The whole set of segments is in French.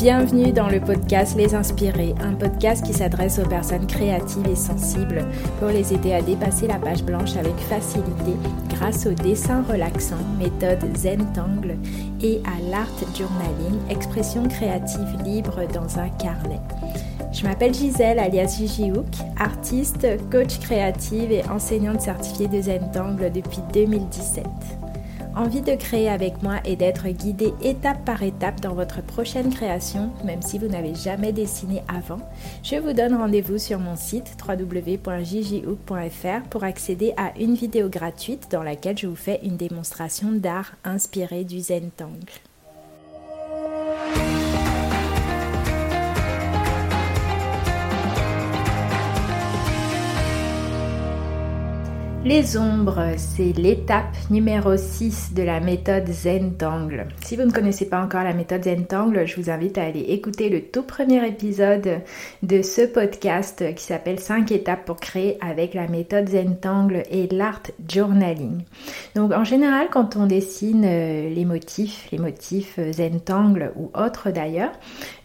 Bienvenue dans le podcast Les Inspirés, un podcast qui s'adresse aux personnes créatives et sensibles pour les aider à dépasser la page blanche avec facilité grâce au dessin relaxant, méthode Zentangle et à l'art journaling, expression créative libre dans un carnet. Je m'appelle Gisèle alias Gigi Hook, artiste, coach créative et enseignante certifiée de Zentangle depuis 2017 envie de créer avec moi et d'être guidé étape par étape dans votre prochaine création, même si vous n'avez jamais dessiné avant, je vous donne rendez-vous sur mon site www.jjhook.fr pour accéder à une vidéo gratuite dans laquelle je vous fais une démonstration d'art inspirée du Zentangle. Les ombres, c'est l'étape numéro 6 de la méthode Zentangle. Si vous ne connaissez pas encore la méthode Zentangle, je vous invite à aller écouter le tout premier épisode de ce podcast qui s'appelle 5 étapes pour créer avec la méthode Zentangle et l'art journaling. Donc en général, quand on dessine euh, les motifs, les motifs euh, Zentangle ou autres d'ailleurs,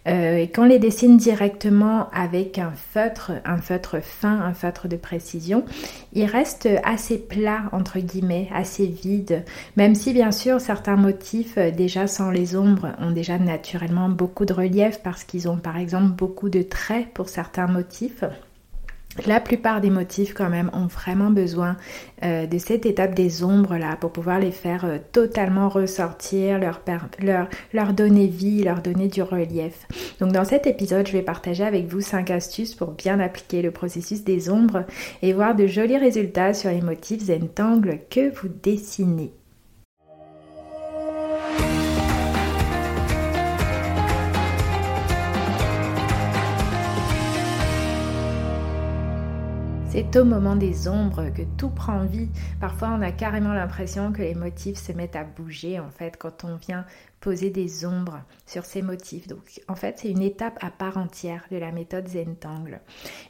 euh, et quand les dessine directement avec un feutre, un feutre fin, un feutre de précision, il reste assez plat entre guillemets, assez vide. Même si bien sûr certains motifs euh, déjà sans les ombres ont déjà naturellement beaucoup de relief parce qu'ils ont par exemple beaucoup de traits pour certains motifs. La plupart des motifs quand même ont vraiment besoin euh, de cette étape des ombres là pour pouvoir les faire euh, totalement ressortir, leur, donner vie, leur donner du relief. Donc dans cet épisode, je vais partager avec vous 5 astuces pour bien appliquer le processus des ombres et voir de jolis résultats sur les motifs Zentangle que vous dessinez. C'est au moment des ombres que tout prend vie. Parfois, on a carrément l'impression que les motifs se mettent à bouger en fait quand on vient poser des ombres sur ces motifs. Donc en fait, c'est une étape à part entière de la méthode Zentangle.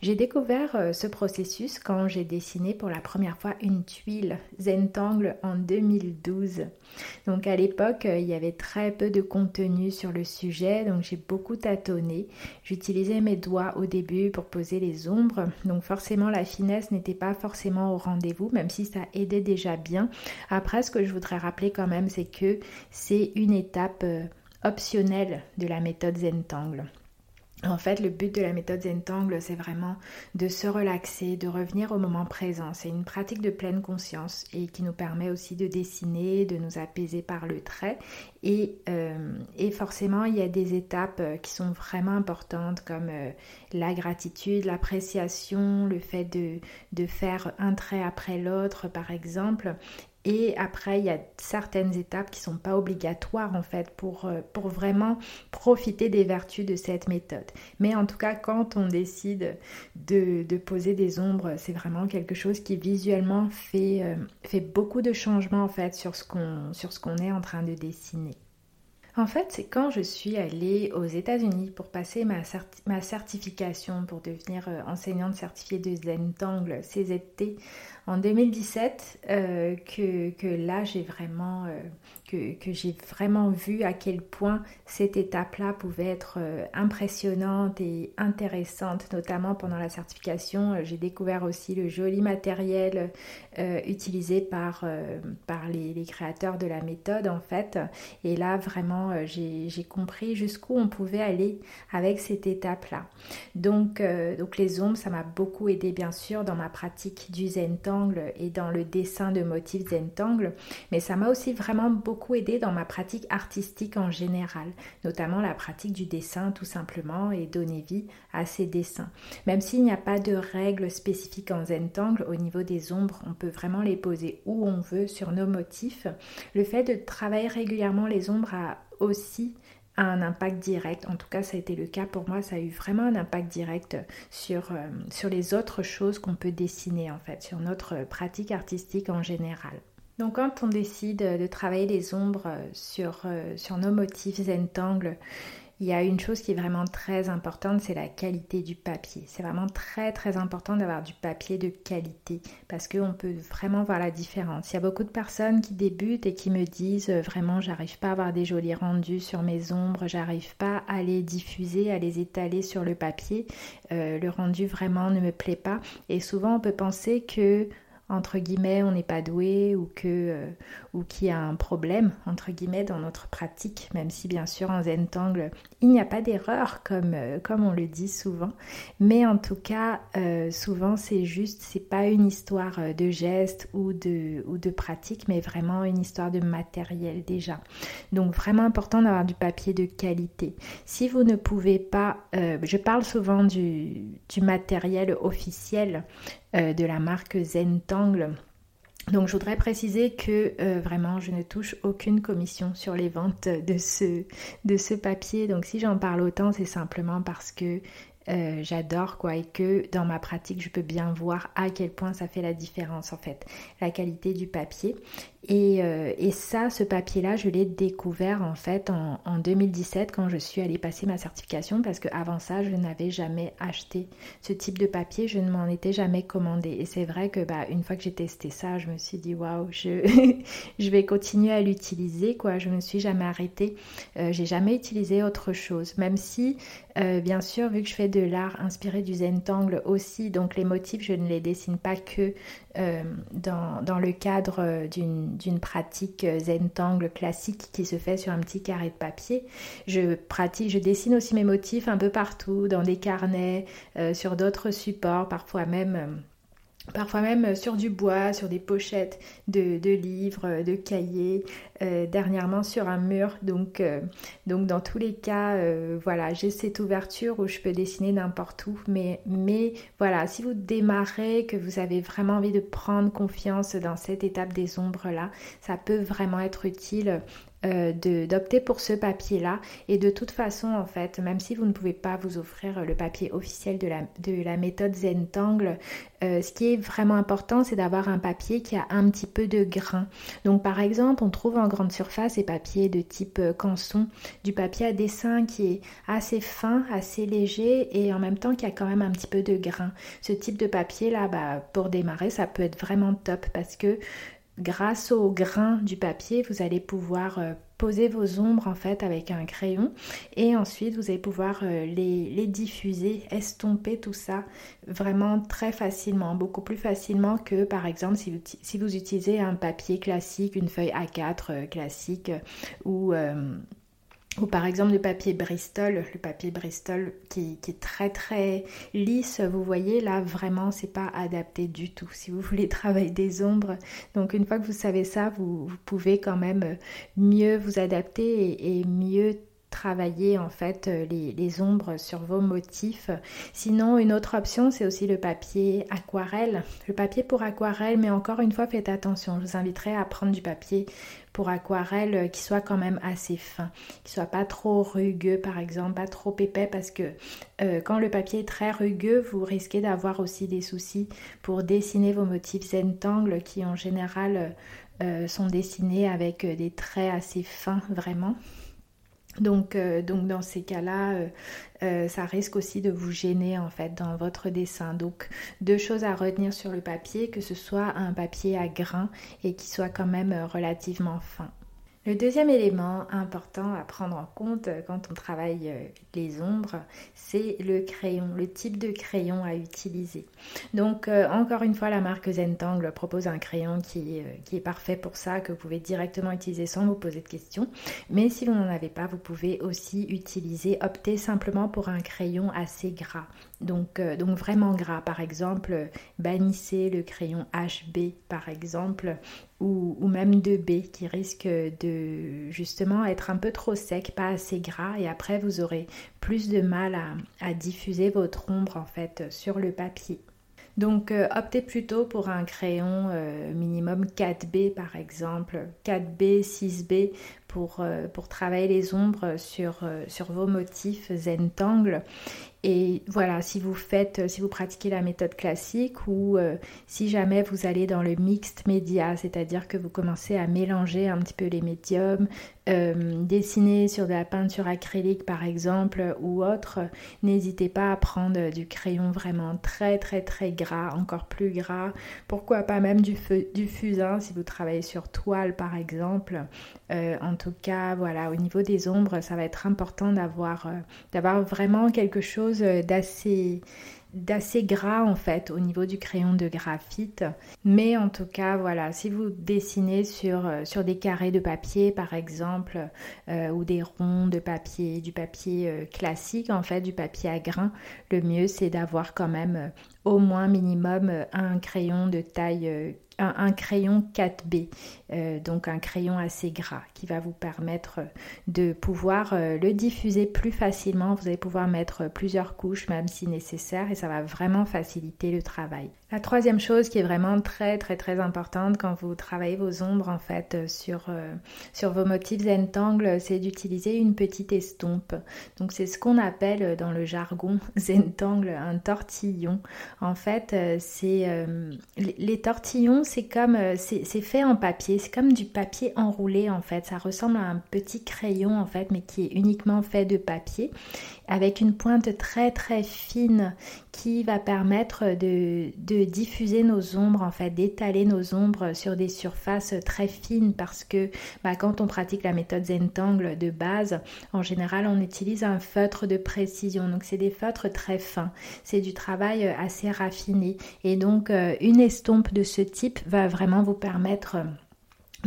J'ai découvert euh, ce processus quand j'ai dessiné pour la première fois une tuile Zentangle en 2012. Donc à l'époque, euh, il y avait très peu de contenu sur le sujet, donc j'ai beaucoup tâtonné. J'utilisais mes doigts au début pour poser les ombres, donc forcément la finesse n'était pas forcément au rendez-vous, même si ça aidait déjà bien. Après, ce que je voudrais rappeler quand même, c'est que c'est une étape euh, optionnelle de la méthode Zentangle. En fait, le but de la méthode Zentangle, c'est vraiment de se relaxer, de revenir au moment présent. C'est une pratique de pleine conscience et qui nous permet aussi de dessiner, de nous apaiser par le trait. Et, euh, forcément, il y a des étapes euh, qui sont vraiment importantes comme la gratitude, l'appréciation, le fait de, de faire un trait après l'autre, par exemple. Et après, il y a certaines étapes qui ne sont pas obligatoires en fait pour, euh, pour vraiment profiter des vertus de cette méthode. Mais en tout cas, quand on décide de, poser des ombres, c'est vraiment quelque chose qui visuellement fait, euh, fait beaucoup de changements en fait sur ce qu'on est en train de dessiner. En fait, c'est quand je suis allée aux États-Unis pour passer ma, ma, certification pour devenir euh, enseignante certifiée de Zentangle CZT en 2017 euh, que, que, là j'ai vraiment euh, que, j'ai vraiment vu à quel point cette étape-là pouvait être euh, impressionnante et intéressante, notamment pendant la certification. J'ai découvert aussi le joli matériel utilisé par, par les, les, créateurs de la méthode en fait. Et là vraiment j'ai compris jusqu'où on pouvait aller avec cette étape-là. Donc, donc les ombres, ça m'a beaucoup aidé bien sûr dans ma pratique du Zentangle et dans le dessin de motifs Zentangle, mais ça m'a aussi vraiment beaucoup aidé dans ma pratique artistique en général, notamment la pratique du dessin tout simplement et donner vie à ces dessins. Même s'il n'y a pas de règles spécifiques en Zentangle, au niveau des ombres, on peut vraiment les poser où on veut sur nos motifs. Le fait de travailler régulièrement les ombres a aussi un impact direct. En tout cas, ça a été le cas pour moi. Ça a eu vraiment un impact direct sur, euh, sur les autres choses qu'on peut dessiner, en fait, sur notre pratique artistique en général. Donc, quand on décide de travailler les ombres sur, euh, sur nos motifs Zentangle, il y a une chose qui est vraiment très importante, c'est la qualité du papier. C'est vraiment très très important d'avoir du papier de qualité parce qu'on peut vraiment voir la différence. Il y a beaucoup de personnes qui débutent et qui me disent euh, vraiment j'arrive pas à avoir des jolis rendus sur mes ombres, j'arrive pas à les diffuser, à les étaler sur le papier. Euh, le rendu vraiment ne me plaît pas. Et souvent on peut penser que entre guillemets, on n'est pas doué ou que euh, ou qu'il y a un problème entre guillemets dans notre pratique, même si bien sûr en Zentangle il n'y a pas d'erreur comme euh, comme on le dit souvent, mais en tout cas euh, souvent c'est juste c'est pas une histoire de geste ou de ou de pratique, mais vraiment une histoire de matériel déjà. Donc vraiment important d'avoir du papier de qualité. Si vous ne pouvez pas, je parle souvent du, du matériel officiel euh, de la marque Zentangle. Donc je voudrais préciser que euh, vraiment je ne touche aucune commission sur les ventes de ce, de ce papier. Donc si j'en parle autant, c'est simplement parce que euh, j'adore quoi et que dans ma pratique je peux bien voir à quel point ça fait la différence en fait la qualité du papier. Et, euh, et ça ce papier là je l'ai découvert en fait en, en, 2017 quand je suis allée passer ma certification parce que avant ça je n'avais jamais acheté ce type de papier je ne m'en étais jamais commandé et c'est vrai que bah une fois que j'ai testé ça je me suis dit waouh je, je vais continuer à l'utiliser quoi. Je me suis jamais arrêtée. Euh, j'ai jamais utilisé autre chose. Même si bien sûr vu que je fais de l'art inspiré du Zentangle aussi. Donc les motifs, je ne les dessine pas que euh, dans, dans, le cadre euh, d'une pratique euh, Zentangle classique qui se fait sur un petit carré de papier. Je pratique, je dessine aussi mes motifs un peu partout, dans des carnets, sur d'autres supports, parfois même Parfois même euh, sur du bois, sur des pochettes de, livres, euh, de cahiers, euh, dernièrement sur un mur. Donc, dans tous les cas, voilà, j'ai cette ouverture où je peux dessiner n'importe où. Mais, mais voilà, si vous démarrez, que vous avez vraiment envie de prendre confiance dans cette étape des ombres-là, ça peut vraiment être utile euh, d'opter pour ce papier-là. Et de toute façon, en fait, même si vous ne pouvez pas vous offrir le papier officiel de la, de la méthode Zentangle, euh, ce qui est vraiment important, c'est d'avoir un papier qui a un petit peu de grain. Donc, par exemple, on trouve en grande surface des papiers de type euh, canson, du papier à dessin qui est assez fin, assez léger et en même temps qui a quand même un petit peu de grain. Ce type de papier-là, bah, pour démarrer, ça peut être vraiment top parce que grâce au grain du papier, vous allez pouvoir euh, poser vos ombres en fait avec un crayon. Et ensuite vous allez pouvoir euh, les, diffuser, estomper tout ça vraiment très facilement, beaucoup plus facilement que par exemple si vous, utilisez un papier classique, une feuille A4 euh, classique ou ou par exemple le papier Bristol, le papier Bristol qui, est très très lisse, vous voyez là vraiment c'est pas adapté du tout si vous voulez travailler des ombres. Donc une fois que vous savez ça, vous, pouvez quand même mieux vous adapter et, mieux travailler en fait les, les, ombres sur vos motifs. Sinon, une autre option, c'est aussi le papier aquarelle. Le papier pour aquarelle, mais encore une fois, faites attention. Je vous inviterai à prendre du papier pour aquarelle euh, qui soit quand même assez fin, qui soit pas trop rugueux par exemple, pas trop épais parce que euh, quand le papier est très rugueux, vous risquez d'avoir aussi des soucis pour dessiner vos motifs Zentangle qui en général euh, sont dessinés avec des traits assez fins vraiment. Donc, euh, donc dans ces cas-là, euh, euh, ça risque aussi de vous gêner en fait dans votre dessin. Donc deux choses à retenir sur le papier, que ce soit un papier à grains et qui soit quand même relativement fin. Le deuxième élément important à prendre en compte quand on travaille euh, les ombres, c'est le crayon, le type de crayon à utiliser. Donc euh, encore une fois, la marque Zentangle propose un crayon qui, euh, qui, est parfait pour ça, que vous pouvez directement utiliser sans vous poser de questions. Mais si vous n'en avez pas, vous pouvez aussi utiliser, opter simplement pour un crayon assez gras. Donc, donc vraiment gras. Par exemple, bannissez le crayon HB par exemple ou, même de B qui risque de justement être un peu trop sec, pas assez gras et après vous aurez plus de mal à, diffuser votre ombre en fait sur le papier. Donc euh, optez plutôt pour un crayon euh, minimum 4B par exemple, 4B, 6B pour, pour travailler les ombres sur, sur vos motifs Zentangle. Et voilà, si vous faites, si vous pratiquez la méthode classique ou si jamais vous allez dans le mixed média, c'est-à-dire que vous commencez à mélanger un petit peu les médiums, euh, dessiner sur de la peinture acrylique par exemple ou autre, n'hésitez pas à prendre du crayon vraiment très très très gras, encore plus gras. Pourquoi pas même du, du fusain si vous travaillez sur toile par exemple. Euh, en tout cas, voilà, au niveau des ombres, ça va être important d'avoir euh, vraiment quelque chose d'assez d'assez gras en fait au niveau du crayon de graphite. Mais en tout cas, voilà, si vous dessinez sur, euh, sur des carrés de papier par exemple, euh, ou des ronds de papier, du papier euh, classique en fait, du papier à grains, le mieux c'est d'avoir quand même au moins minimum un crayon de taille un, crayon 4B, euh, donc un crayon assez gras qui va vous permettre de pouvoir euh, le diffuser plus facilement. Vous allez pouvoir mettre plusieurs couches même si nécessaire et ça va vraiment faciliter le travail. La troisième chose qui est vraiment très très très importante quand vous travaillez vos ombres en fait euh, sur, vos motifs Zentangle, c'est d'utiliser une petite estompe. Donc c'est ce qu'on appelle dans le jargon Zentangle un tortillon. En fait, c'est les tortillons, c'est comme c'est fait en papier, c'est comme du papier enroulé en fait. Ça ressemble à un petit crayon en fait, mais qui est uniquement fait de papier avec une pointe très très fine qui va permettre de, diffuser nos ombres, en fait, d'étaler nos ombres sur des surfaces très fines parce que bah, quand on pratique la méthode Zentangle de base, en général, on utilise un feutre de précision. Donc, c'est des feutres très fins. C'est du travail assez raffiné. Et donc, euh, une estompe de ce type va vraiment vous permettre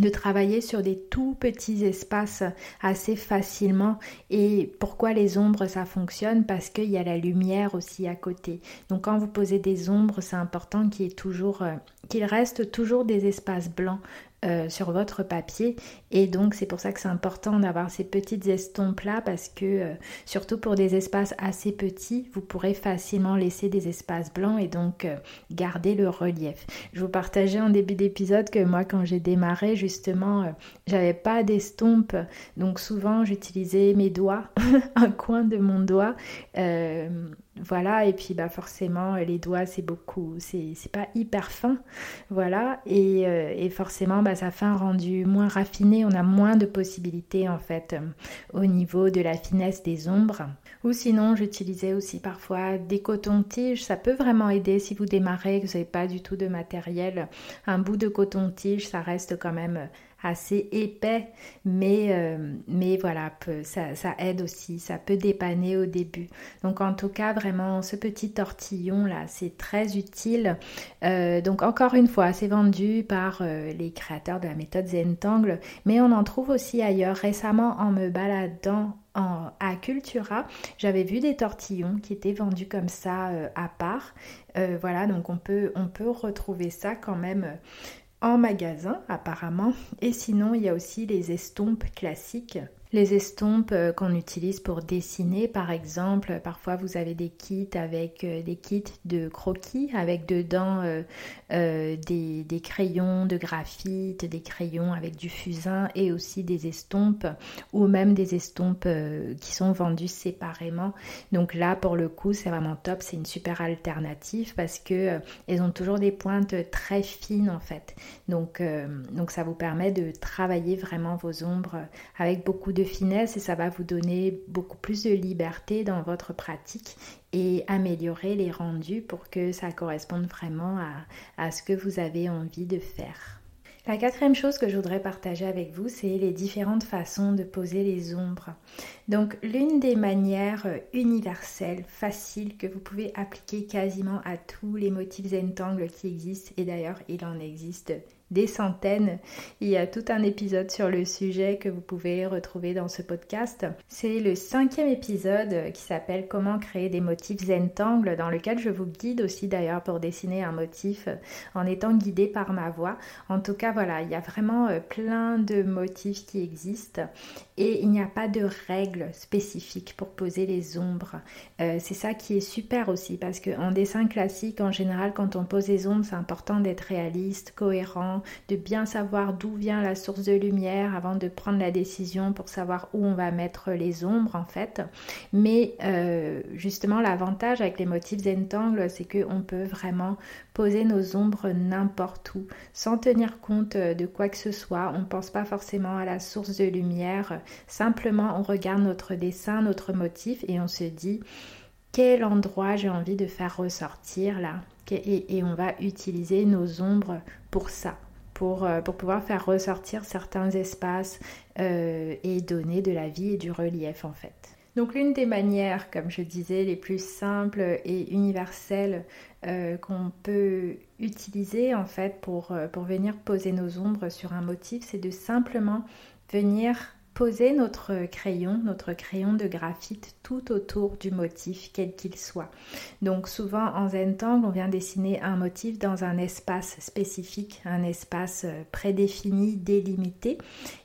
de travailler sur des tout petits espaces assez facilement. Et pourquoi les ombres ça fonctionne? Parce qu'il y a la lumière aussi à côté. Donc quand vous posez des ombres, c'est important qu'il toujours, euh, qu'il reste toujours des espaces blancs euh, sur votre papier et donc c'est pour ça que c'est important d'avoir ces petites estompes là parce que euh, surtout pour des espaces assez petits vous pourrez facilement laisser des espaces blancs et donc euh, garder le relief. Je vous partageais en début d'épisode que moi quand j'ai démarré justement j'avais pas d'estompe donc souvent j'utilisais mes doigts, un coin de mon doigt voilà, et puis bah forcément, les doigts, c'est beaucoup, c'est pas hyper fin. Voilà, et, euh, forcément, bah, ça fait un rendu moins raffiné, on a moins de possibilités en fait euh, au niveau de la finesse des ombres. Ou sinon, j'utilisais aussi parfois des cotons-tiges, ça peut vraiment aider si vous démarrez, que vous n'avez pas du tout de matériel. Un bout de coton-tige, ça reste quand même assez épais, mais, euh, mais voilà, ça, ça, aide aussi, ça peut dépanner au début. Donc en tout cas, vraiment, ce petit tortillon là, c'est très utile. Euh, donc encore une fois, c'est vendu par euh, les créateurs de la méthode Zentangle, mais on en trouve aussi ailleurs. Récemment, en me baladant en, à Cultura, j'avais vu des tortillons qui étaient vendus comme ça à part. voilà, donc on peut, on peut retrouver ça quand même en magasin apparemment. Et sinon, il y a aussi les estompes classiques les estompes euh, qu'on utilise pour dessiner, par exemple, parfois vous avez des kits avec euh, des kits de croquis, avec dedans euh, des, crayons de graphite, des crayons avec du fusain et aussi des estompes ou même des estompes qui sont vendues séparément. Donc là, pour le coup, c'est vraiment top, c'est une super alternative parce que elles ont toujours des pointes très fines en fait. Donc, donc ça vous permet de travailler vraiment vos ombres avec beaucoup de de finesse et ça va vous donner beaucoup plus de liberté dans votre pratique et améliorer les rendus pour que ça corresponde vraiment à, à ce que vous avez envie de faire. La quatrième chose que je voudrais partager avec vous, c'est les différentes façons de poser les ombres. Donc l'une des manières universelles, faciles, que vous pouvez appliquer quasiment à tous les motifs Zentangle qui existent, et d'ailleurs il en existe des centaines. Il y a tout un épisode sur le sujet que vous pouvez retrouver dans ce podcast. C'est le cinquième épisode qui s'appelle Comment créer des motifs Zentangle, dans lequel je vous guide aussi d'ailleurs pour dessiner un motif en étant guidé par ma voix. En tout cas, voilà, il y a vraiment euh, plein de motifs qui existent et il n'y a pas de règles spécifiques pour poser les ombres. Euh, c'est ça qui est super aussi parce qu'en dessin classique, en général, quand on pose les ombres, c'est important d'être réaliste, cohérent de bien savoir d'où vient la source de lumière avant de prendre la décision pour savoir où on va mettre les ombres en fait. Mais euh, justement l'avantage avec les motifs Zentangle c'est qu'on peut vraiment poser nos ombres n'importe où sans tenir compte de quoi que ce soit. On ne pense pas forcément à la source de lumière. Simplement on regarde notre dessin, notre motif et on se dit quel endroit j'ai envie de faire ressortir là et, on va utiliser nos ombres pour ça. Pour, euh, pour pouvoir faire ressortir certains espaces euh, et donner de la vie et du relief en fait. Donc l'une des manières, comme je disais, les plus simples et universelles euh, qu'on peut utiliser en fait pour, pour venir poser nos ombres sur un motif, c'est de simplement venir poser notre crayon, notre crayon de graphite tout autour du motif, quel qu'il soit. Donc souvent en Zentangle, on vient dessiner un motif dans un espace spécifique, un espace euh, prédéfini, délimité,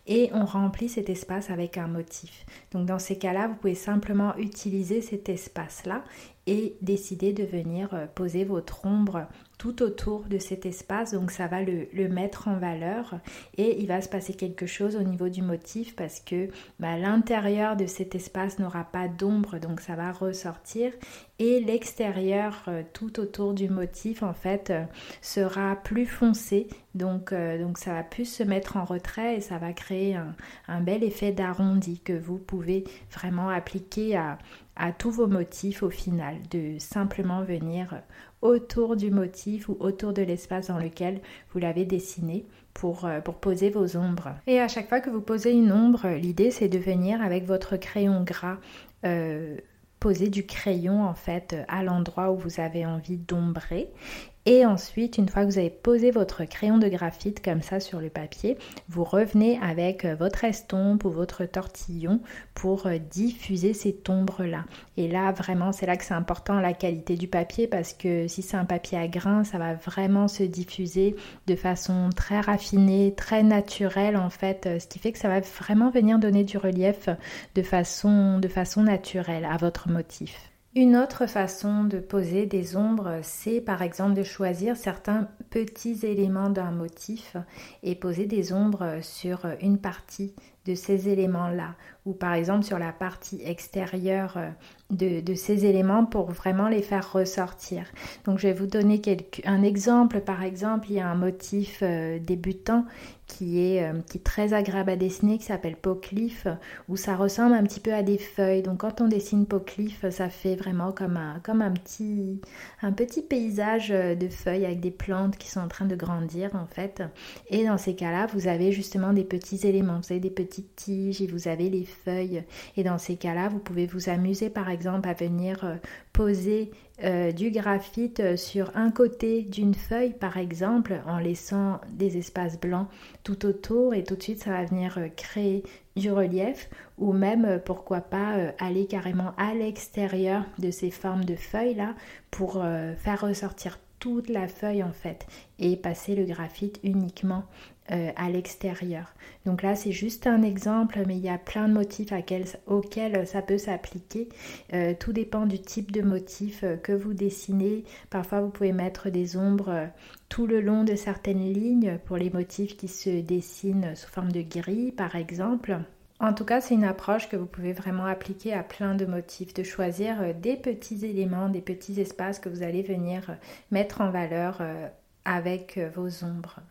et on remplit cet espace avec un motif. Donc dans ces cas-là, vous pouvez simplement utiliser cet espace-là et décider de venir euh, poser votre ombre tout autour de cet espace. Donc ça va le, mettre en valeur et il va se passer quelque chose au niveau du motif parce que bah, l'intérieur de cet espace n'aura pas d'ombre donc ça va ressortir et l'extérieur euh, tout autour du motif en fait euh, sera plus foncé donc, donc ça va plus se mettre en retrait et ça va créer un, un bel effet d'arrondi que vous pouvez vraiment appliquer à, à tous vos motifs au final, de simplement venir autour du motif ou autour de l'espace dans lequel vous l'avez dessiné pour, euh, pour, poser vos ombres. Et à chaque fois que vous posez une ombre, l'idée c'est de venir avec votre crayon gras euh, poser du crayon en fait à l'endroit où vous avez envie d'ombrer et ensuite, une fois que vous avez posé votre crayon de graphite comme ça sur le papier, vous revenez avec euh, votre estompe ou votre tortillon pour euh, diffuser cette ombre-là. Et là, vraiment, c'est là que c'est important la qualité du papier parce que si c'est un papier à grains, ça va vraiment se diffuser de façon très raffinée, très naturelle en fait, euh, ce qui fait que ça va vraiment venir donner du relief de façon, de façon naturelle à votre motif. Une autre façon de poser des ombres, c'est par exemple de choisir certains petits éléments d'un motif et poser des ombres sur une partie de ces éléments-là, ou par exemple sur la partie extérieure de, ces éléments pour vraiment les faire ressortir. Donc je vais vous donner un exemple. Par exemple, il y a un motif euh, débutant qui est, euh, qui est très agréable à dessiner, qui s'appelle Pocliffe, où ça ressemble un petit peu à des feuilles. Donc quand on dessine Pocliffe, ça fait vraiment comme un, comme un, petit, un petit paysage euh, de feuilles avec des plantes qui sont en train de grandir en fait. Et dans ces cas-là, vous avez justement des petits éléments, vous avez des tiges et vous avez les feuilles. Et dans ces cas-là, vous pouvez vous amuser par exemple à venir euh, poser euh, du graphite euh, sur un côté d'une feuille par exemple en laissant des espaces blancs tout autour et tout de suite ça va venir créer du relief ou même pourquoi pas aller carrément à l'extérieur de ces formes de feuilles là pour faire ressortir toute la feuille en fait et passer le graphite uniquement euh, à l'extérieur. Donc là, c'est juste un exemple, mais il y a plein de motifs auxquels ça peut s'appliquer. Euh, tout dépend du type de motif euh, que vous dessinez. Parfois, vous pouvez mettre des ombres tout le long de certaines lignes pour les motifs qui se dessinent sous forme de gris, par exemple. En tout cas, c'est une approche que vous pouvez vraiment appliquer à plein de motifs, de choisir des petits éléments, des petits espaces que vous allez venir mettre en valeur avec vos ombres.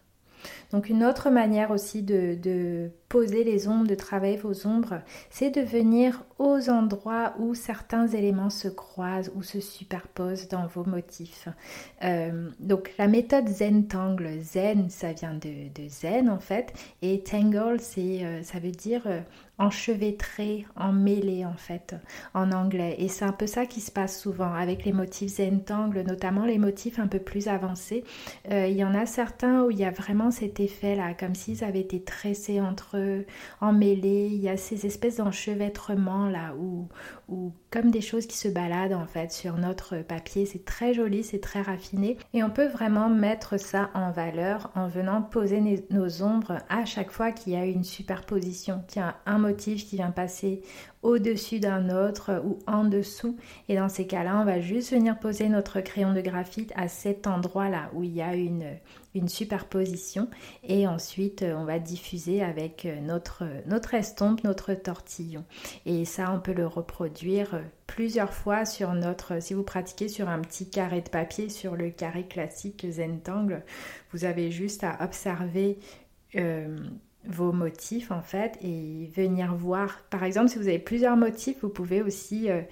Donc une autre manière aussi de, poser les ombres, de travailler vos ombres, c'est de venir aux endroits où certains éléments se croisent ou se superposent dans vos motifs. Euh, donc la méthode Zen Tangle, Zen ça vient de, Zen en fait, et Tangle c'est, euh, ça veut dire euh, enchevêtré, emmêlé en fait en anglais. Et c'est un peu ça qui se passe souvent avec les motifs Zentangle, notamment les motifs un peu plus avancés. Euh, il y en a certains où il y a vraiment cet effet là, comme s'ils avaient été tressés entre eux, emmêlés. Il y a ces espèces d'enchevêtrements là où comme des choses qui se baladent en fait sur notre papier. C'est très joli, c'est très raffiné et on peut vraiment mettre ça en valeur en venant poser nos ombres à chaque fois qu'il y a une superposition, qu'il y a un motif qui vient passer au-dessus d'un autre ou en dessous. Et dans ces cas-là, on va juste venir poser notre crayon de graphite à cet endroit-là où il y a une, une superposition. Et ensuite, on va diffuser avec notre, notre estompe, notre tortillon. Et ça, on peut le reproduire plusieurs fois sur notre, si vous pratiquez sur un petit carré de papier, sur le carré classique Zentangle, vous avez juste à observer euh, vos motifs en fait et venir voir. Par exemple, si vous avez plusieurs motifs, vous pouvez aussi euh,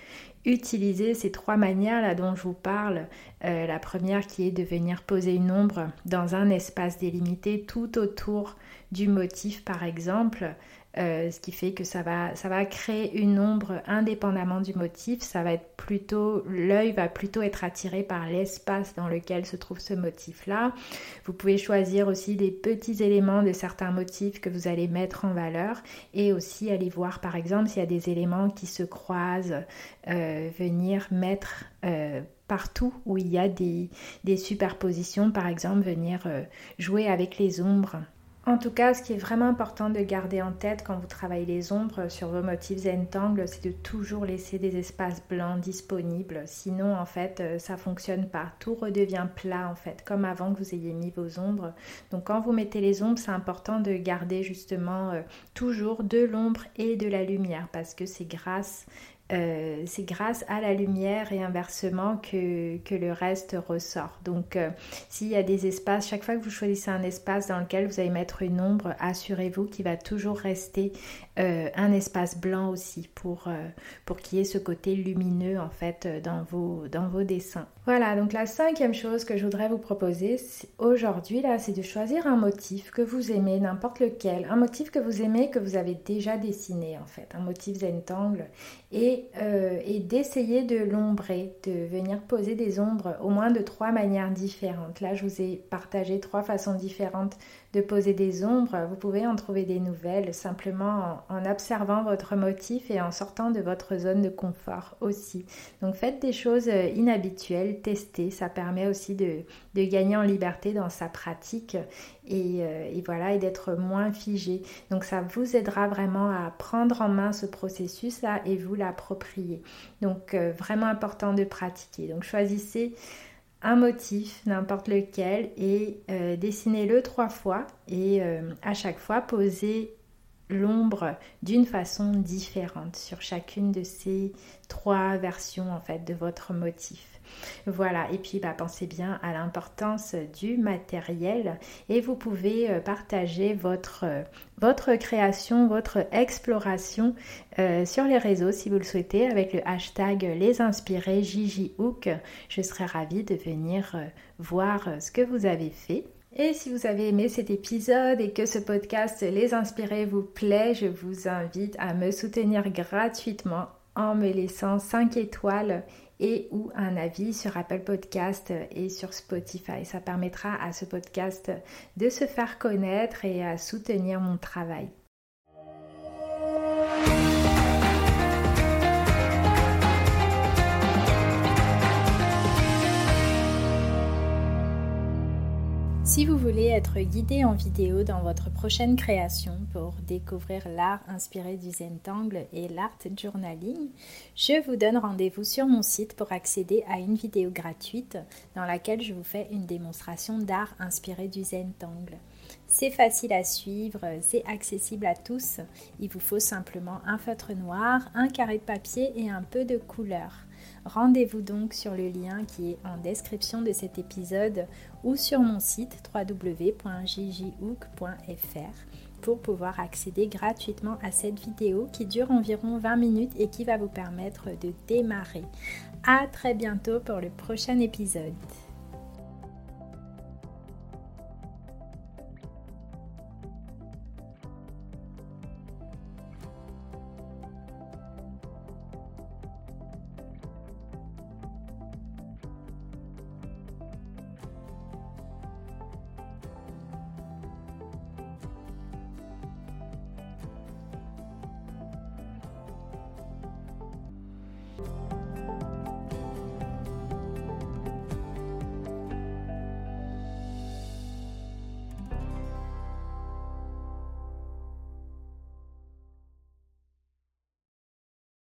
utiliser ces trois manières là dont je vous parle. Euh, la première qui est de venir poser une ombre dans un espace délimité tout autour du motif par exemple. Euh, ce qui fait que ça va, créer une ombre indépendamment du motif. Ça va être plutôt, l'œil va plutôt être attiré par l'espace dans lequel se trouve ce motif-là. Vous pouvez choisir aussi des petits éléments de certains motifs que vous allez mettre en valeur et aussi aller voir par exemple s'il y a des éléments qui se croisent, euh, venir mettre euh, partout où il y a des superpositions, par exemple venir jouer avec les ombres en tout cas, ce qui est vraiment important de garder en tête quand vous travaillez les ombres sur vos motifs Zentangle, c'est de toujours laisser des espaces blancs disponibles. Sinon, en fait, euh, ça fonctionne pas. Tout redevient plat, en fait, comme avant que vous ayez mis vos ombres. Donc, quand vous mettez les ombres, c'est important de garder justement euh, toujours de l'ombre et de la lumière parce que c'est grâce euh, c'est grâce à la lumière et inversement que, le reste ressort. Donc euh, s'il y a des espaces, chaque fois que vous choisissez un espace dans lequel vous allez mettre une ombre, assurez-vous qu'il va toujours rester euh, un espace blanc aussi pour, pour qu'il y ait ce côté lumineux en fait dans vos dessins. Voilà, donc la cinquième chose que je voudrais vous proposer aujourd'hui là, c'est de choisir un motif que vous aimez, n'importe lequel, un motif que vous aimez, que vous avez déjà dessiné en fait, un motif Zentangle. Et euh, et, d'essayer de l'ombrer, de venir poser des ombres au moins de trois manières différentes. Là, je vous ai partagé trois façons différentes de poser des ombres. Vous pouvez en trouver des nouvelles simplement en, observant votre motif et en sortant de votre zone de confort aussi. Donc faites des choses euh, inhabituelles, testez. Ça permet aussi de, gagner en liberté dans sa pratique euh, et, voilà et d'être moins figé. Donc ça vous aidera vraiment à prendre en main ce processus là et vous l'approprier. Donc euh, vraiment important de pratiquer. Donc choisissez un motif, n'importe lequel, et euh, dessinez-le trois fois et euh, à chaque fois posez l'ombre d'une façon différente sur chacune de ces trois versions en fait de votre motif. Voilà, et puis bah, pensez bien à l'importance du matériel et vous pouvez euh, partager votre, euh, votre création, votre exploration euh, sur les réseaux si vous le souhaitez avec le hashtag les inspirés Hook. Je serai ravie de venir voir ce que vous avez fait. Et si vous avez aimé cet épisode et que ce podcast Les Inspirés vous plaît, je vous invite à me soutenir gratuitement en me laissant 5 étoiles et ou un avis sur Apple Podcast et sur Spotify. Ça permettra à ce podcast de se faire connaître et à soutenir mon travail. Si vous voulez être guidé en vidéo dans votre prochaine création pour découvrir l'art inspiré du Zentangle et l'art journaling, je vous donne rendez-vous sur mon site pour accéder à une vidéo gratuite dans laquelle je vous fais une démonstration d'art inspiré du Zentangle. C'est facile à suivre, c'est accessible à tous. Il vous faut simplement un feutre noir, un carré de papier et un peu de couleur. Rendez-vous donc sur le lien qui est en description de cet épisode ou sur mon site www.jjhook.fr pour pouvoir accéder gratuitement à cette vidéo qui dure environ 20 minutes et qui va vous permettre de démarrer. À très bientôt pour le prochain épisode.